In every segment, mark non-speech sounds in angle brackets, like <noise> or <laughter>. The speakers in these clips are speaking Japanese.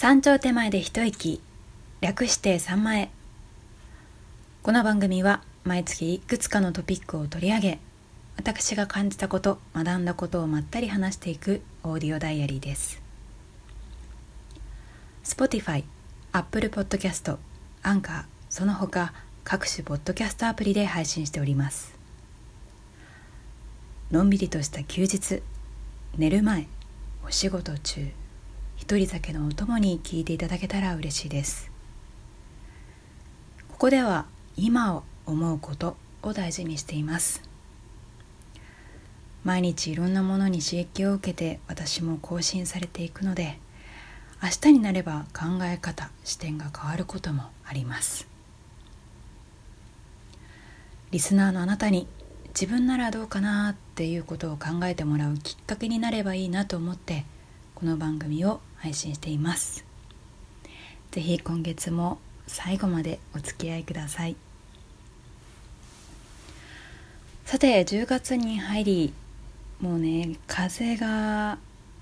山頂手前で一息。略して三前この番組は毎月いくつかのトピックを取り上げ私が感じたこと学んだことをまったり話していくオーディオダイアリーです。Spotify、Apple Podcast、アンカーその他各種ポッドキャストアプリで配信しております。のんびりとした休日寝る前お仕事中一人酒のお供に聞いていただけたら嬉しいです。ここでは今を思うことを大事にしています。毎日いろんなものに刺激を受けて私も更新されていくので明日になれば考え方視点が変わることもあります。リスナーのあなたに自分ならどうかなっていうことを考えてもらうきっかけになればいいなと思ってこの番組を配信しています。是非今月も最後までお付き合いください。さて10月に入りもうね風が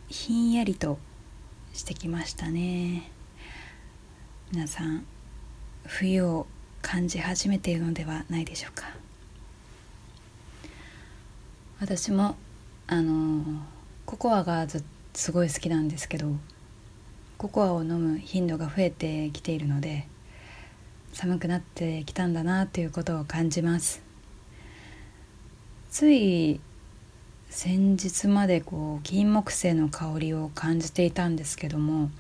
ひんやりとしてきましたね。皆さん冬を感じ始めているのではないでしょうか。私もあのココアがずすごい好きなんですけどココアを飲む頻度が増えてきているので寒くなってきたんだなということを感じますつい先日までこう金木犀の香りを感じていたんですけども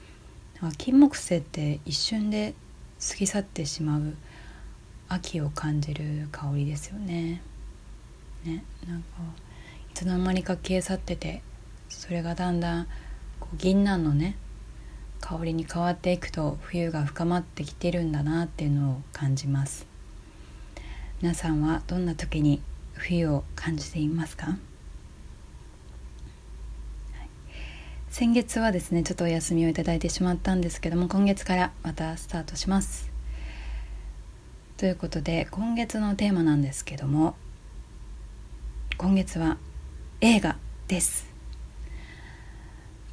金木犀って一瞬で過ぎ去ってしまう秋を感じる香りですよね。ねなんかいつの間にか消え去っててそれがだんだんこう銀杏のね香りに変わっていくと冬が深まってきてるんだなっていうのを感じます。皆さんはどんな時に冬を感じていますか、先月はですねちょっとお休みをいただいてしまったんですけども今月からまたスタートします。ということで今月のテーマなんですけども今月は映画です。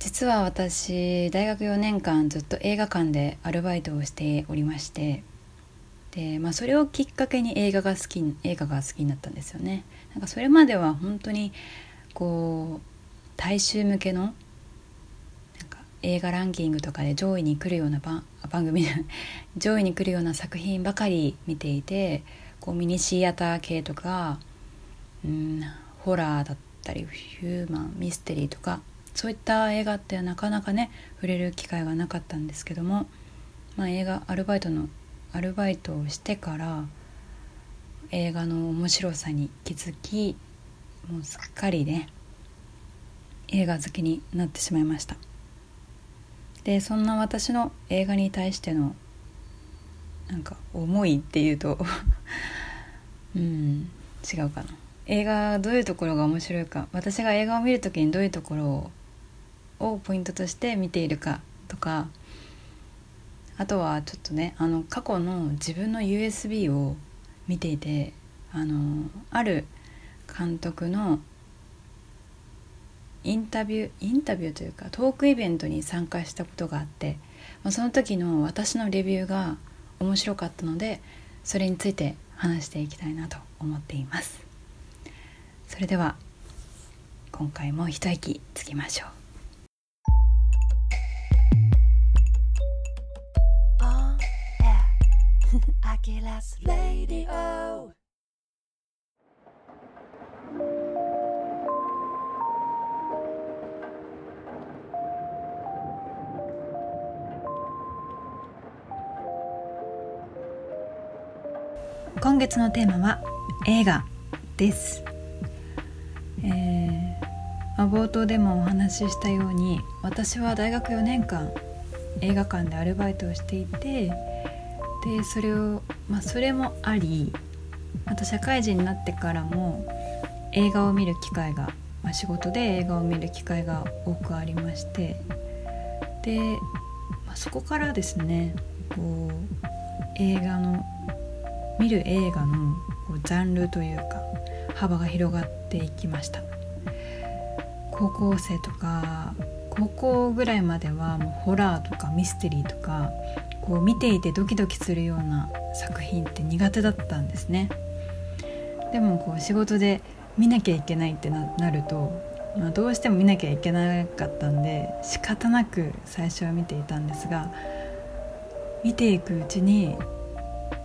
実は私大学4年間ずっと映画館でアルバイトをしておりましてで、まあ、それをきっかけに映画が好き映画が好きになったんですよね。なんかそれまでは本当にこう大衆向けのなんか映画ランキングとかで上位に来るような番番組 <laughs> 上位に来るような作品ばかり見ていてこうミニシアター系とかうんホラーだったりヒューマンミステリーとかそういった映画ってなかなかね触れる機会がなかったんですけども、まあ、映画アルバイトのアルバイトをしてから映画の面白さに気づきもうすっかりね映画好きになってしまいました。でそんな私の映画に対してのなんか思いっていうと <laughs> うん違うかな。映画どういうところが面白いか私が映画を見る時にどういうところををポイントとして見ているかとかあとはちょっとねあの過去の自分の USB を見ていてあのある監督のインタビューインタビューというかトークイベントに参加したことがあって、まあ、その時の私のレビューが面白かったのでそれについて話していきたいなと思っています。それでは今回も一息つきましょう。今月のテーマは映画です、えー、冒頭でもお話ししたように私は大学4年間映画館でアルバイトをしていてでそれを、まあ、それもありまた社会人になってからも映画を見る機会が、まあ、仕事で映画を見る機会が多くありましてで、まあ、そこからですねこう映画の見る映画のこうジャンルというか幅が広がっていきました。高校生とか高校ぐらいまではもうホラーとかミステリーとかこう見ていてドキドキするような作品って苦手だったんですねでもこう仕事で見なきゃいけないってなると、まあ、どうしても見なきゃいけなかったんで仕方なく最初は見ていたんですが見ていくうちに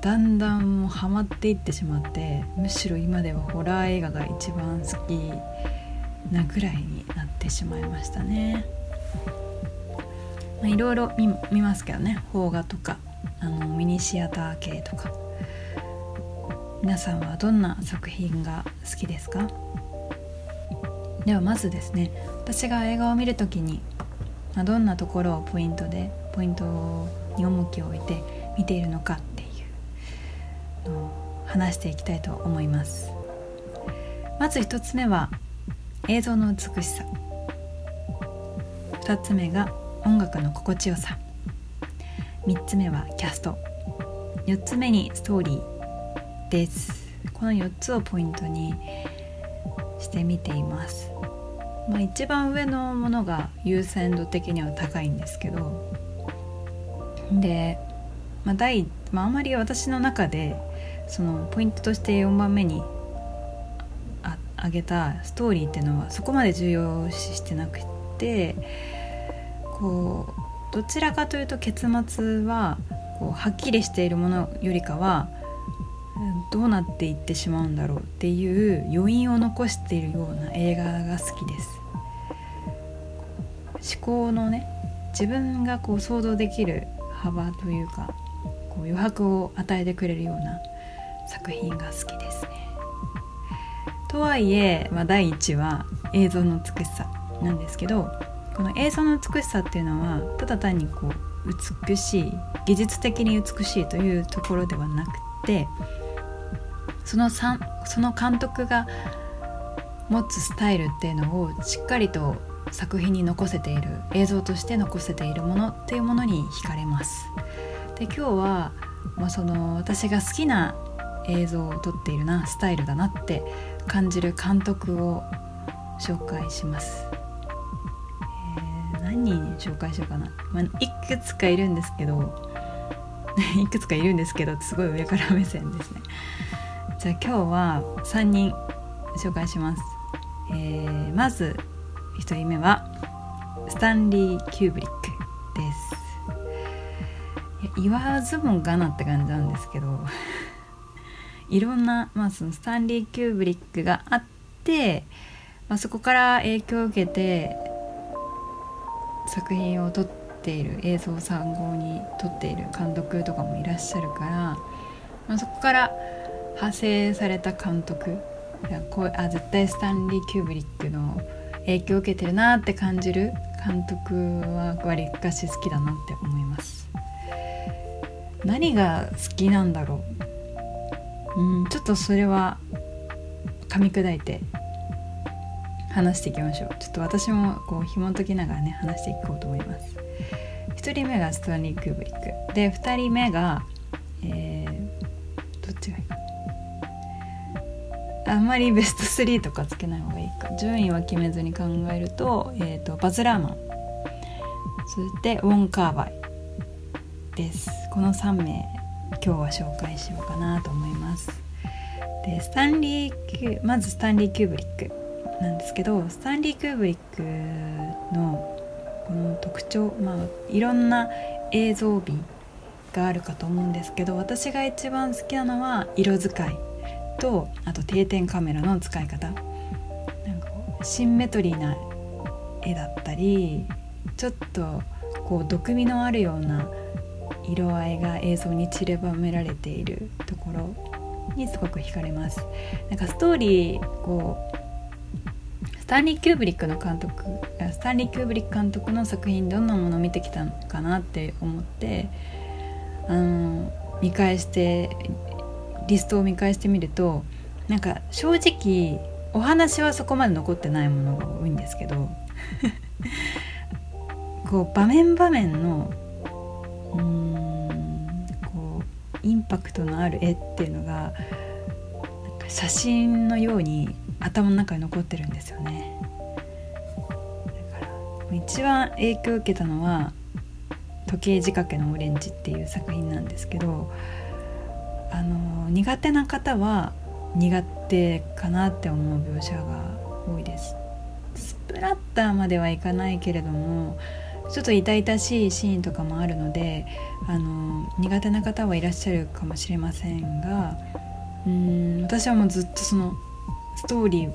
だんだんもうハマっていってしまってむしろ今ではホラー映画が一番好きなぐらいになってしまいましたね。まあ、いろいろ見ますけどね邦画とかあのミニシアター系とか。皆さんはどんな作品が好きですか？ではまずですね私が映画を見る時に、まあ、どんなところをポイントでポイントに重きを置いて見ているのかっていうのを話していきたいと思います。まず1つ目は映像の美しさ。2つ目が音楽の心地よさ。3つ目はキャスト。4つ目にストーリー。です。この4つをポイントにしてみています、まあ、一番上のものが優先度的には高いんですけど。で、まあ第まあ、あまり私の中でそのポイントとして4番目に挙げたストーリーっていうのはそこまで重要視してなくてこうどちらかというと結末はこうはっきりしているものよりかはどうなっていってしまうんだろうっていう余韻を残しているような映画が好きです。思考のね自分がこう想像できる幅というかこう余白を与えてくれるような作品が好きですね。とはいえ、まあ、第1は映像の美しさなんですけどこの映像の美しさっていうのはただ単にこう美しい技術的に美しいというところではなくてそのその監督が持つスタイルっていうのをしっかりと作品に残せている映像として残せているものっていうものに惹かれます。で今日は、まあ、その私が好きな映像を撮っているなスタイルだなって感じる監督を紹介します。何人紹介しようかな、まあ、いくつかいるんですけど <laughs> いくつかいるんですけどすごい上から目線ですね。じゃあ今日は3人紹介します、えー、まず1人目はスタンリー・キューブリックです。言わずもがなって感じなんですけど <laughs> いろんな、まあ、そのスタンリー・キューブリックがあって、まあ、そこから影響を受けて作品を撮っている映像参考に撮っている監督とかもいらっしゃるから、まあ、そこから派生された監督こうあ絶対スタンリー・キューブリックの影響を受けてるなって感じる監督はわりかし好きだなって思います。何が好きなんだろう？うんちょっとそれは噛み砕いて話していきましょう。ちょっと私もこう紐解きながらね話していこうと思います。1人目がストラニー・クーブリック。で2人目がえー、どっちがいいか。あんまりベスト3とかつけない方がいいか。順位は決めずに考えると,、えーと、バズ・ラーマン。そしてウォン・カーバイ。です。この3名今日は紹介しようかなと思います。でスタンリーまずスタンリー・キューブリック。なんですけどスタンリー・クーブリックのこの特徴まあいろんな映像美があるかと思うんですけど私が一番好きなのは色使いとあと定点カメラの使い方。なんかシンメトリーな絵だったりちょっとこう毒味のあるような色合いが映像に散りばめられているところにすごく惹かれます。なんかストーリーこうタンリー・キューブリックの監督スタンリー・キューブリック監督の作品どんなものを見てきたのかなって思ってあの見返してリストを見返してみるとなんか正直お話はそこまで残ってないものが多いんですけど <laughs> こう場面場面のうんこうインパクトのある絵っていうのが写真のように頭の中に残ってるんですよね。一番影響を受けたのは「時計仕掛けのオレンジ」っていう作品なんですけどあの苦手な方は苦手かなって思う描写が多いです。スプラッターまではいかないけれどもちょっと痛々しいシーンとかもあるのであの苦手な方はいらっしゃるかもしれませんがうん私はもうずっとそのストーリー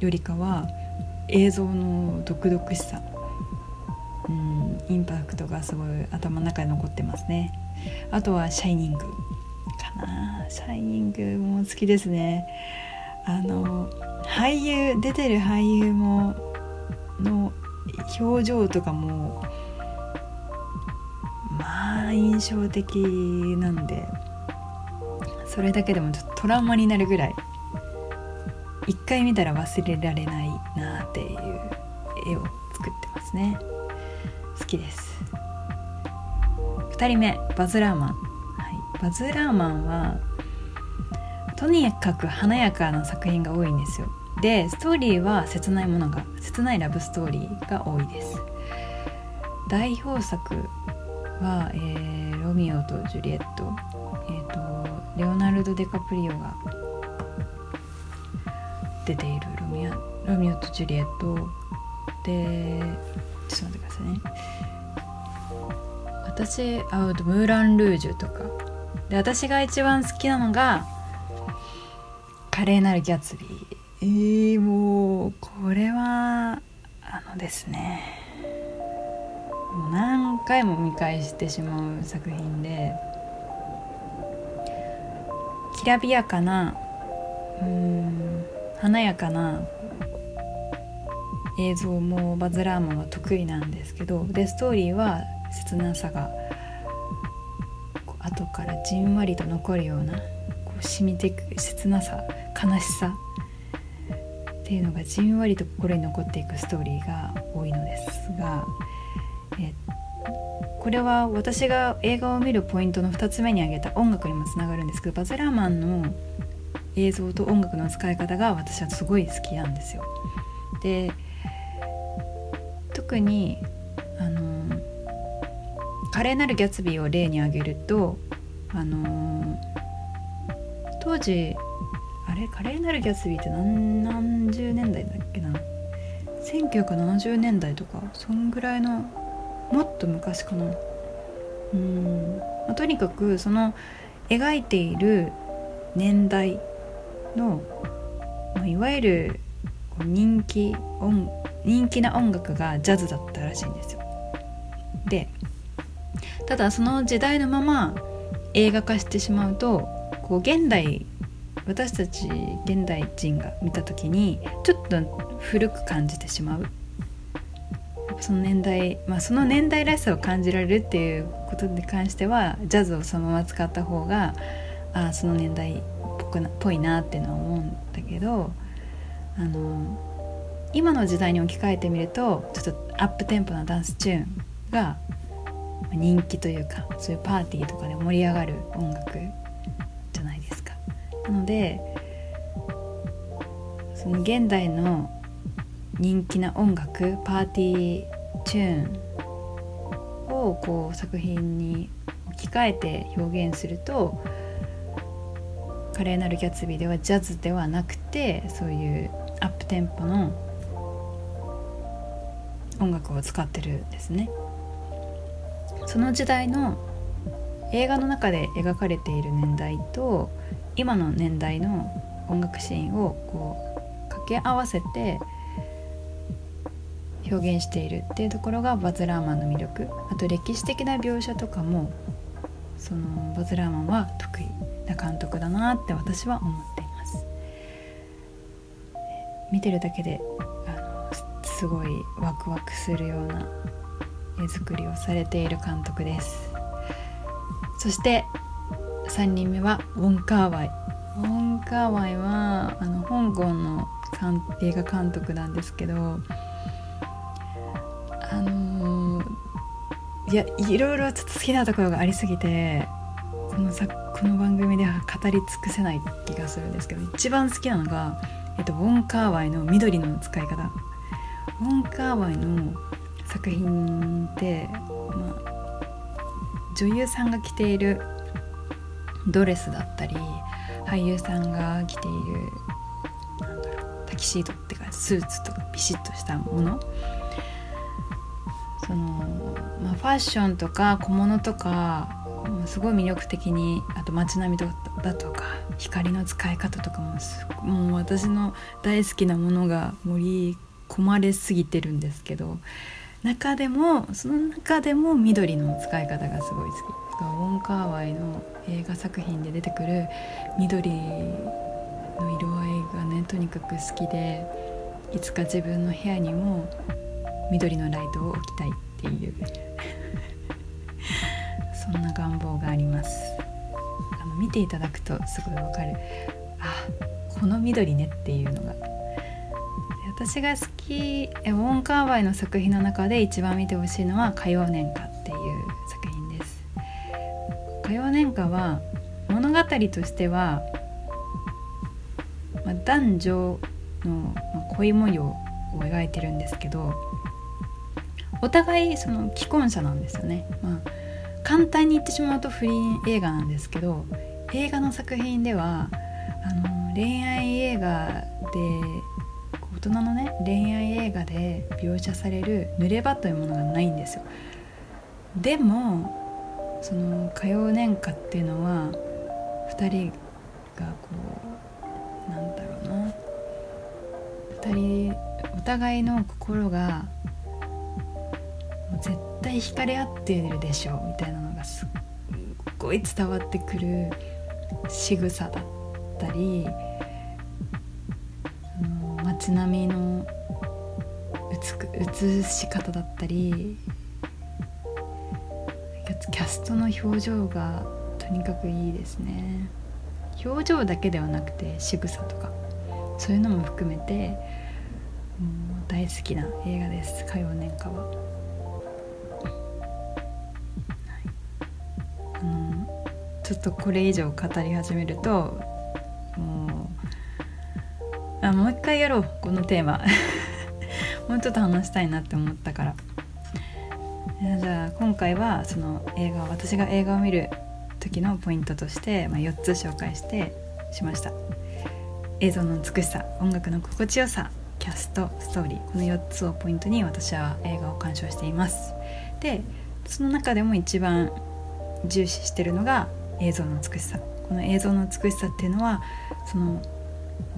よりかは映像の独々しさ。うんインパクトがすごい頭の中に残ってますね。あとは「シャイニング」かな「シャイニング」も好きですね。あの俳優出てる俳優もの表情とかもまあ印象的なんでそれだけでもちょっとトラウマになるぐらい一回見たら忘れられないな絵を作ってますね。好きです。2人目バズ・ラーマン、はい、バズ・ラーマンはとにかく華やかな作品が多いんですよ。でストーリーは切ないものが切ないラブストーリーが多いです。代表作は、えー、ロミオとジュリエット」えーと、レオナルド・デカプリオが出ているロミオロミオとジュリエット。でちょっと待ってくださいね。私あムーラン・ルージュとか。で私が一番好きなのが華麗なるギャツビー。えー、もうこれはあのですね。もう何回も見返してしまう作品で。きらびやかなうん華やかな映像もバズ・ラーマンは得意なんですけどでストーリーは切なさが後からじんわりと残るようなこう染みていく切なさ悲しさっていうのがじんわりと心に残っていくストーリーが多いのですが、えこれは私が映画を見るポイントの2つ目に挙げた音楽にもつながるんですけどバズ・ラーマンの映像と音楽の使い方が私はすごい好きなんですよ。で特にあの華麗なるギャツビーを例に挙げるとあの当時あれ？華麗なるギャツビーって何何十年代だっけな？1970年代とかそんぐらいのもっと昔かな。うん、まあ、とにかくその描いている年代の、まあ、いわゆる人気音人気な音楽がジャズだったらしいんですよ。でただその時代のまま映画化してしまうとこう現代私たち現代人が見た時にちょっと古く感じてしまう。その年代、まあ、その年代らしさを感じられるっていうことに関してはジャズをそのまま使った方があその年代っぽっぽいなっていうのは思うんだけどあの今の時代に置き換えてみるとちょっとアップテンポなダンスチューンが人気というかそういうパーティーとかで盛り上がる音楽じゃなのでその現代の人気な音楽パーティーチューンをこう作品に置き換えて表現すると「華麗なるギャツビー」ではジャズではなくてそういうアップテンポの音楽を使ってるんですね。その時代の映画の中で描かれている年代と今の年代の音楽シーンをこう掛け合わせて表現しているっていうところがバズ・ラーマンの魅力あと歴史的な描写とかもそのバズ・ラーマンは得意な監督だなって私は思ってます見てるだけであのすごいワクワクするような絵作りをされている監督です。そして3人目はウォン・カーワイ。ウォン・カーワイはあの香港の映画監督なんですけどあのー、いやいろいろちょっと好きなところがありすぎてこのさこの番組では語り尽くせない気がするんですけど一番好きなのが、えっと、ウォン・カーワイの緑の使い方。ウォン・カーワイの作品って、まあ、女優さんが着ているドレスだったり俳優さんが着ているタキシードっていうかスーツとかビシッとしたもの。その、まあ、ファッションとか小物とかすごい魅力的にあと街並みとかだとか光の使い方とかももう私の大好きなものが盛り込まれすぎてるんですけど中でもその中でも緑の使い方がすごい好き。ウォン・カーワイの映画作品で出てくる緑の色合いがねとにかく好きでいつか自分の部屋にも緑のライトを置きたいっていう。<laughs> そんな願望があります。見ていただくとすごいわかる。あこの緑ねっていうのが。私が好きウォン・カーワイの作品の中で一番見てほしいのは「火曜年歌」っていう作品です。火曜年歌は物語としては、まあ、男女の恋模様を描いてるんですけどお互いその既婚者なんですよね、まあ、簡単に言ってしまうと不倫映画なんですけど映画の作品ではあの恋愛映画で大人のね恋愛映画で描写される濡れ場というものがないんですよ。でもその歌謡年歌っていうのは2人がこうなんだろうな。2人お互いの心が絶対惹かれ合ってるでしょうみたいなのがすっごい伝わってくる仕草だったり街並みの映し方だったりキャストの表情がとにかくいいですね表情だけではなくて仕草とかそういうのも含めて大好きな映画です歌謡年歌は。ちょっとこれ以上語り始めるともうあもう一回やろうこのテーマ。<laughs> もうちょっと話したいなって思ったから。じゃあ今回はその映画私が映画を見る時のポイントとして、まあ、4つ紹介してしました。映像の美しさ音楽の心地よさキャストストーリーこの4つをポイントに私は映画を鑑賞しています。でその中でも一番重視してるのが映像の美しさこの映像の美しさっていうのはその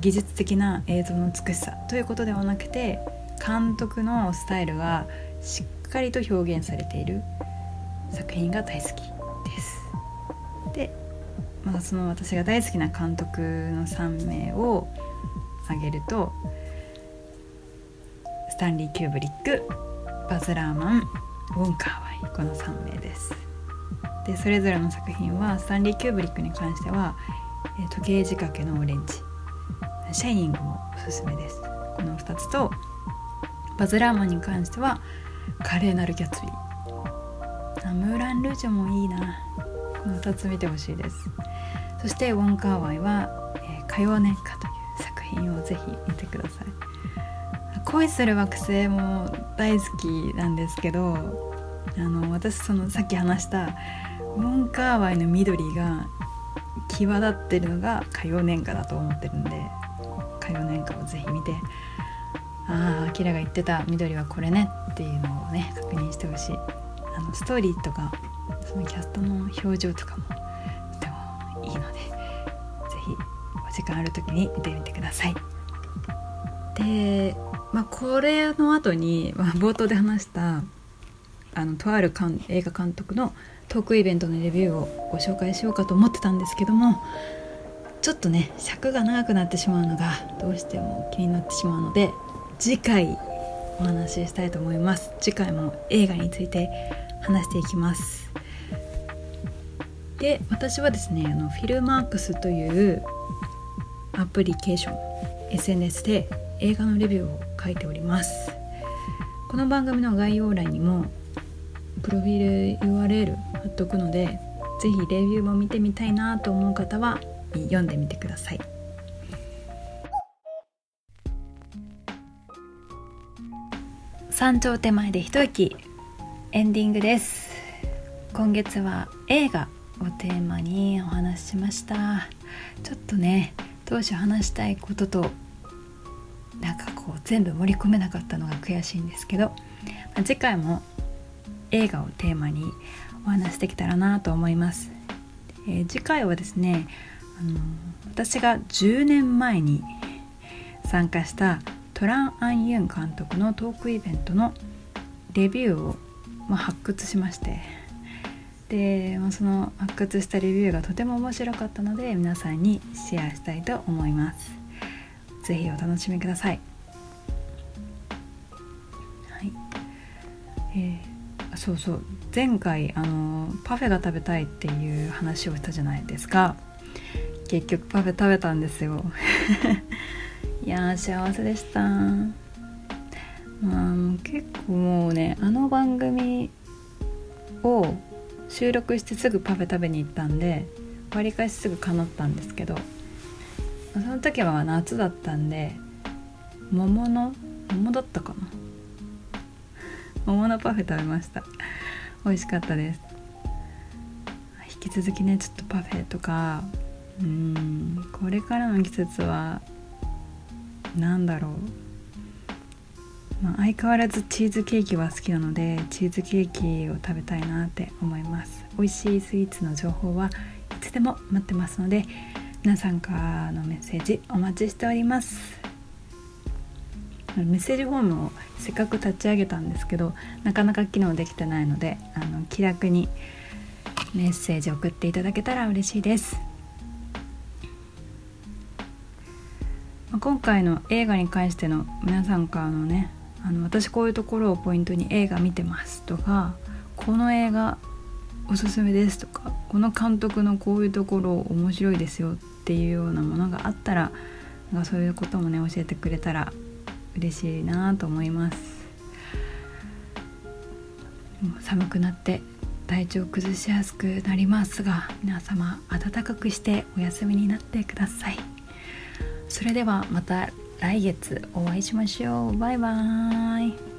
技術的な映像の美しさということではなくて監督のスタイルがしっかりと表現されている作品が大好きです。で、まあ、その私が大好きな監督の3名を挙げるとスタンリー・キューブリックバズ・ラーマンウォンカーワイこの3名です。でそれぞれの作品はスタンリー・キューブリックに関しては「時計仕掛けのオレンジ」「シャイニング」もおすすめです。この2つとバズ・ラーマンに関しては「華麗なるギャッツビー」ムーラン・ルージュもいいな。この2つ見てほしいです。そしてウォン・カーワイは「、火曜年歌」という作品をぜひ見てください。恋する惑星も大好きなんですけどあの私そのさっき話したモンカーワイの緑が際立ってるのが火曜年歌だと思ってるんで火曜年歌をぜひ見てああアキラが言ってた緑はこれねっていうのをね確認してほしい。あのストーリーとかそのキャストの表情とかもとてもいいのでぜひお時間ある時に見てみてください。でまあこれの後に、まあ、冒頭で話したあのとある映画監督のトークイベントのレビューをご紹介しようかと思ってたんですけどもちょっとね尺が長くなってしまうのがどうしても気になってしまうので次回お話ししたいと思います。次回も映画について話していきます。で私はですねあのフィルマークスというアプリケーション SNS で映画のレビューを書いております。この番組の概要欄にもプロフィール URL 貼っとくので是非レビューも見てみたいなと思う方は読んでみてください。山頂手前で一息。エンディングです。今月は映画をテーマにお話ししました。ちょっとね当初話したいこととなんかこう全部盛り込めなかったのが悔しいんですけど、まあ、次回も映画をテーマにお話しできたらなと思います、えー、次回はですねあの私が10年前に参加したトラン・アン・ユン監督のトークイベントのレビューを、まあ、発掘しましてで、まあ、その発掘したレビューがとても面白かったので皆さんにシェアしたいと思います。是非お楽しみください。はい。えー、そうそう。前回あのパフェが食べたいっていう話をしたじゃないですか。結局パフェ食べたんですよ。<laughs> いや幸せでした。まあ結構もうねあの番組を収録してすぐパフェ食べに行ったんでわりかしすぐ叶ったんですけどその時は夏だったんで桃の桃だったかな。桃のパフェ食べました。美味しかったです。引き続きねちょっとパフェとかうんこれからの季節はなんだろう、まあ、相変わらずチーズケーキは好きなのでチーズケーキを食べたいなって思います。美味しいスイーツの情報はいつでも待ってますので皆さんからのメッセージお待ちしております。メッセージフォームをせっかく立ち上げたんですけどなかなか機能できてないのであの気楽にメッセージ送っていただけたら嬉しいです。今回の映画に関しての皆さんからのねあの私こういうところをポイントに映画見てますとかこの映画おすすめですとかこの監督のこういうところ面白いですよっていうようなものがあったらそういうこともね教えてくれたら嬉しいなと思います。寒くなって体調崩しやすくなりますが皆様暖かくしてお休みになってください。それではまた来月お会いしましょう。バイバーイ。